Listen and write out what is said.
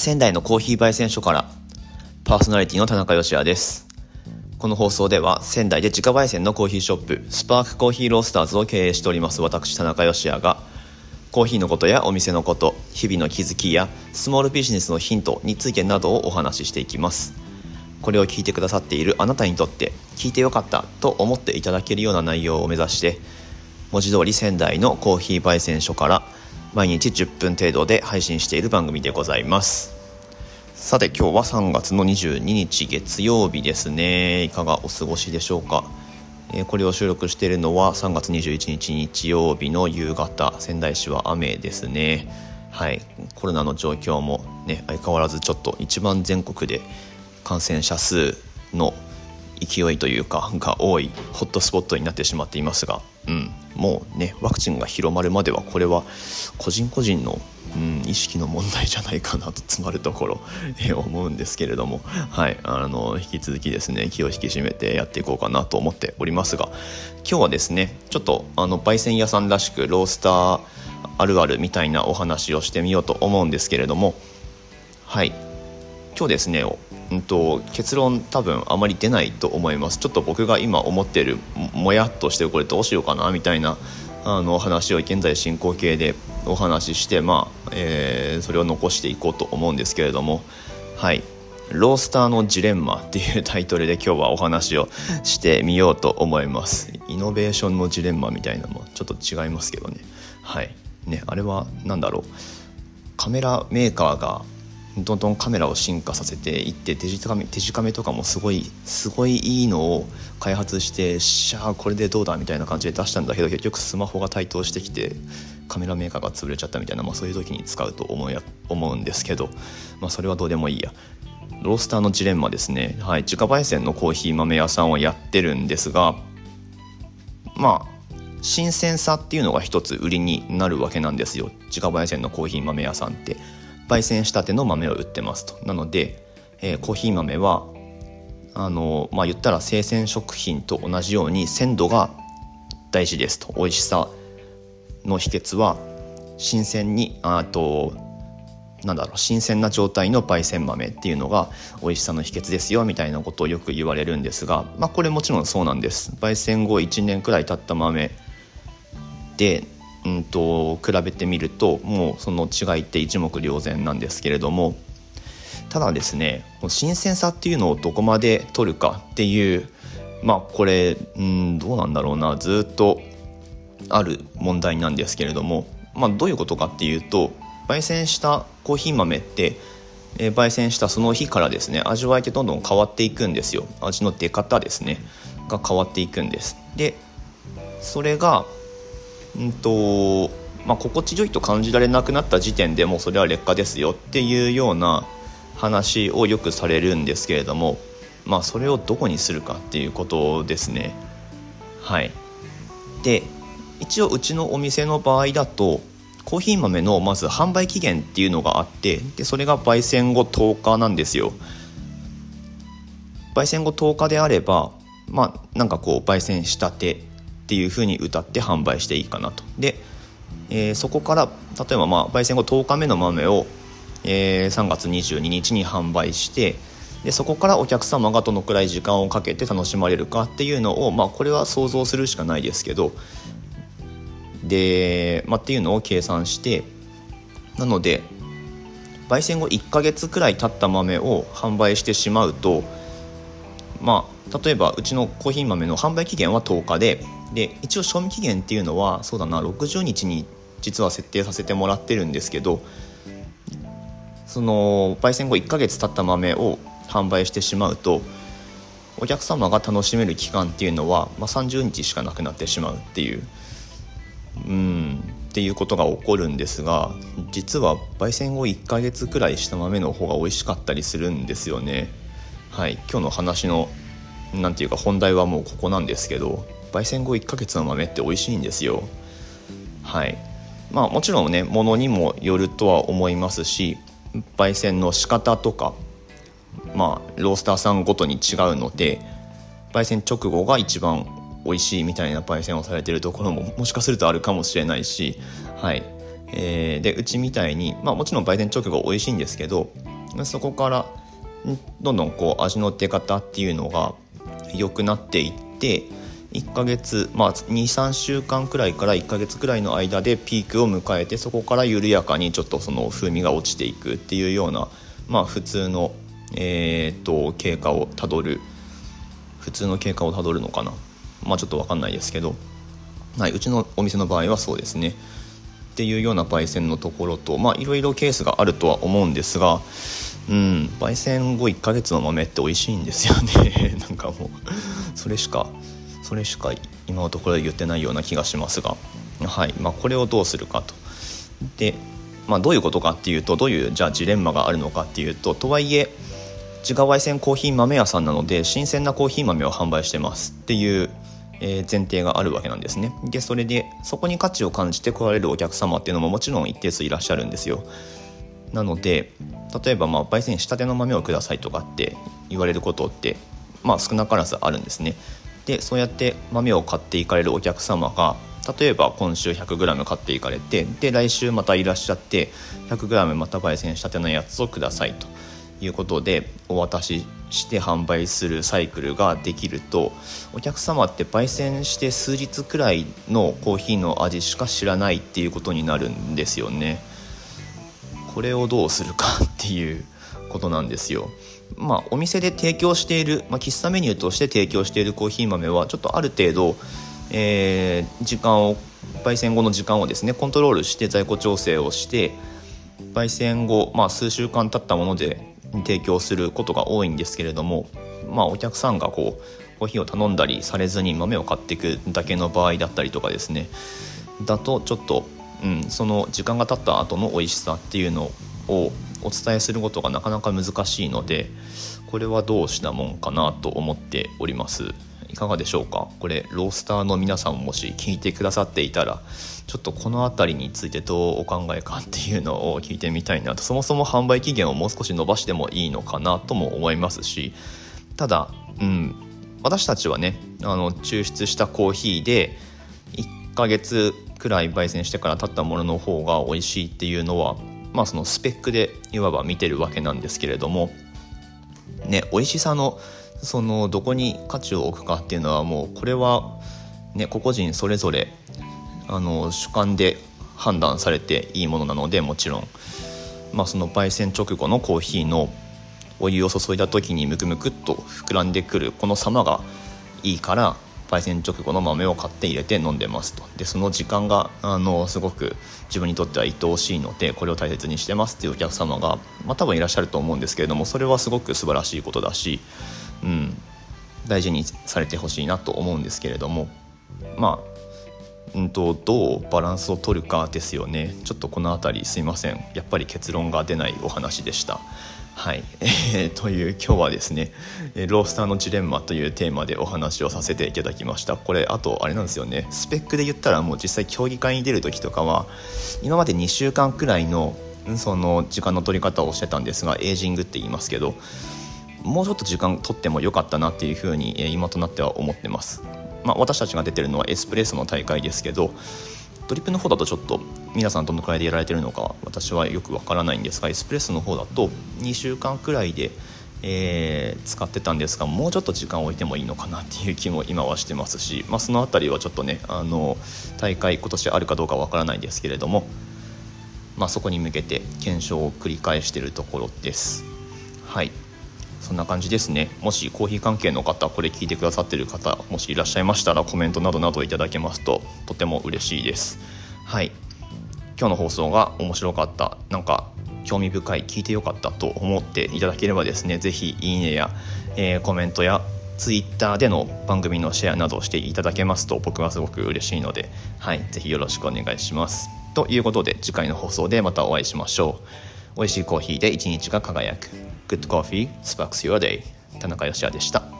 仙台のコーヒー焙煎所からパーソナリティの田中芳也です。この放送では仙台で自家焙煎のコーヒーショップスパークコーヒーロースターズを経営しております私田中芳也がコーヒーのことやお店のこと日々の気づきやスモールビジネスのヒントについてなどをお話ししていきます。これを聞いてくださっているあなたにとって聞いてよかったと思っていただけるような内容を目指して文字通り仙台のコーヒー焙煎所から毎日10分程度で配信している番組でございます。さて今日は3月の22日月曜日ですね。いかがお過ごしでしょうか、えー、これを収録しているのは3月21日日曜日の夕方。仙台市は雨ですね。はい。コロナの状況もね相変わらずちょっと一番全国で感染者数の勢いというかが多いホットスポットになってしまっていますが、うん、もうねワクチンが広まるまではこれは個人個人の、うん、意識の問題じゃないかなと詰まるところ、え思うんですけれども、はい、あの引き続きですね気を引き締めてやっていこうかなと思っておりますが。今日はですねちょっとあの焙煎屋さんらしくロースターあるあるみたいなお話をしてみようと思うんですけれども。はい。今日ですねうんと、結論多分あまり出ないと思います。ちょっと僕が今思ってるもやっとしてこれどうしようかなみたいなあの話を現在進行形でお話しして、まあえー、それを残していこうと思うんですけれども。はい。ロースターのジレンマっていうタイトルで今日はお話をしてみようと思います。イノベーションのジレンマみたいなのもちょっと違いますけどね。はい。ねあれは何だろう。カメラメーカーがどんどんカメラを進化させていってデジカメデジカメとかもすごいすごいいいのを開発してしゃあこれでどうだみたいな感じで出したんだけど結局スマホが台頭してきてカメラメーカーが潰れちゃったみたいな、まあ、そういう時に使うと思うや思うんですけど、まあ、それはどうでもいいや。ロースターのジレンマですね、はい、自家焙煎のコーヒー豆屋さんをやってるんですがまあ新鮮さっていうのが一つ売りになるわけなんですよ。自家焙煎のコーヒー豆屋さんって。焙煎したての豆を売ってますと。なので、えー、コーヒー豆はあのまあ言ったら生鮮食品と同じように鮮度が大事ですと。美味しさの秘訣は新鮮にあとなんだろう新鮮な状態の焙煎豆っていうのが美味しさの秘訣ですよみたいなことをよく言われるんですが、まあ、これもちろんそうなんです。焙煎後1年くらい経った豆でうんと比べてみるともうその違いって一目瞭然なんですけれどもただですね新鮮さっていうのをどこまで取るかっていうまあこれうんどうなんだろうなずっとある問題なんですけれども、まあ、どういうことかっていうと焙煎したコーヒー豆ってえー、焙煎したその日からですね味わいってどんどん変わっていくんですよ。味の出方ですねが変わっていくんです。でそれがうんとまあ、心地よいと感じられなくなった時点でもうそれは劣化ですよっていうような話をよくされるんですけれども、まあ、それをどこにするかっていうことですね。はい、で一応うちのお店の場合だとコーヒー豆のまず販売期限っていうのがあってでそれが焙煎後10日なんですよ。焙煎後10日であればまあなんかこう焙煎したてっていうふうに歌って販売していいかなと。で、えー、そこから例えばまあ焙煎後10日目の豆を、えー、3月22日に販売してでそこからお客様がどのくらい時間をかけて楽しまれるかっていうのを、まあ、これは想像するしかないですけどで、まあ、っていうのを計算してなので焙煎後1ヶ月くらい経った豆を販売してしまうとまあ例えばうちのコーヒー豆の販売期限は10日でで一応賞味期限っていうのはそうだな60日に実は設定させてもらってるんですけどその焙煎後1ヶ月経った豆を販売してしまうとお客様が楽しめる期間っていうのは、まあ、30日しかなくなってしまうっていううんっていうことが起こるんですが実は焙煎後1ヶ月くらいした豆の方が美味しかったりするんですよね。はい、今日の話のなんていうか本題はもうここなんですけど焙煎後1ヶ月の豆って美味しいんですよ。はい。まあもちろんねものにもよるとは思いますし焙煎の仕方とかまあロースターさんごとに違うので焙煎直後が一番美味しいみたいな焙煎をされてるところももしかするとあるかもしれないしはい。えー、でうちみたいに、まあ、もちろん売店直後美味しいんですけどそこからどんどんこう味の出方っていうのが良くなっていって1ヶ月まあ23週間くらいから1ヶ月くらいの間でピークを迎えてそこから緩やかにちょっとその風味が落ちていくっていうようなまあ普通の、えーと、経過をたどる普通の経過をたどるのかな。まあちょっと分かんないですけど、はい、うちのお店の場合はそうですね。っていうような焙煎のところとまあいろいろケースがあるとは思うんですがうん焙煎後1ヶ月の豆って美味しいんですよね。なんかもうそれしかそれしか今のところ言ってないような気がしますが、はい。まあ、これをどうするかと。で、まあ、どういうことかっていうとどういうじゃあジレンマがあるのかっていうととはいえ自家焙煎コーヒー豆屋さんなので新鮮なコーヒー豆を販売してますっていう、え前提があるわけなんですね。でそれでそこに価値を感じて来られるお客様っていうのももちろん一定数いらっしゃるんですよ。なので例えばまあ焙煎したての豆をくださいとかって言われることってまあ少なからずあるんですね。でそうやって豆を買っていかれるお客様が例えば今週 100g 買っていかれてで来週またいらっしゃって 100g また焙煎したてのやつをくださいということでお渡しして販売するサイクルができるとお客様って焙煎して数日くらいのコーヒーの味しか知らないっていうことになるんですよね。これをどうするかっていうことなんですよ。まあ、お店で提供している、まあ、喫茶メニューとして提供しているコーヒー豆はちょっとある程度、えー、時間を焙煎後の時間をですねコントロールして在庫調整をして焙煎後、まあ、数週間経ったもので提供することが多いんですけれども、まあ、お客さんがこうコーヒーを頼んだりされずに豆を買っていくだけの場合だったりとかですね。だとちょっと、うん、その時間が経った後の美味しさっていうのをお伝えすることがなかなか難しいのでこれはどうしたもんかなと思っております。いかがでしょうか？これロースターの皆さんもし聞いてくださっていたらちょっとこの辺りについてどうお考えかっていうのを聞いてみたいなと。そもそも販売期限をもう少し伸ばしてもいいのかなとも思いますしただうん私たちはねあの抽出したコーヒーで1ヶ月くらい焙煎してから経ったものの方が美味しいっていうのはまあ、そのスペックでいわば見てるわけなんですけれども、ね、美味しさのそのどこに価値を置くかっていうのはもうこれは、ね、個々人それぞれあの主観で判断されていいものなのでもちろん、まあ、その焙煎直後のコーヒーのお湯を注いだ時にムクムクっと膨らんでくるこの様がいいから焙煎直後の豆を買って入れて飲んでますと。でその時間があのすごく自分にとっては愛おしいのでこれを大切にしてますっていうお客様が、まあ、多分いらっしゃると思うんですけれどもそれはすごく素晴らしいことだし、うん、大事にされてほしいなと思うんですけれどもまあうんと、どうバランスを取るかですよね。ちょっとこの辺りすいません。やっぱり結論が出ないお話でした。はい、えー、という今日はですねロースターのジレンマというテーマでお話をさせていただきました。これあとあれなんですよね。スペックで言ったらもう実際競技会に出る時とかは今まで2週間くらいのその時間の取り方をしてたんですがエイジングって言いますけどもうちょっと時間取ってもよかったなっていうふうに今となっては思ってます、まあ、私たちが出てるのはエスプレッソの大会ですけどドリップの方だとちょっと皆さんどのくらいでやられてるのか私はよくわからないんですがエスプレッソの方だと2週間くらいで、えー、使ってたんですがもうちょっと時間を置いてもいいのかなっていう気も今はしてますし、まあ、その辺りはちょっとねあの大会今年あるかどうかわからないんですけれども、まあ、そこに向けて検証を繰り返しているところです。はい。そんな感じですね。もしコーヒー関係の方これ聞いてくださってる方もしいらっしゃいましたらコメントなどなどいただけますととても嬉しいです。はい。今日の放送が面白かったなんか興味深い聞いてよかったと思っていただければですね是非いいねや、えー、コメントやツイッターでの番組のシェアなどをしていただけますと僕はすごく嬉しいので、はい、ぜひよろしくお願いします。ということで次回の放送でまたお会いしましょう。美味しいコーヒーで一日が輝く。Good Coffee Sparks Your Day 田中芳也でした。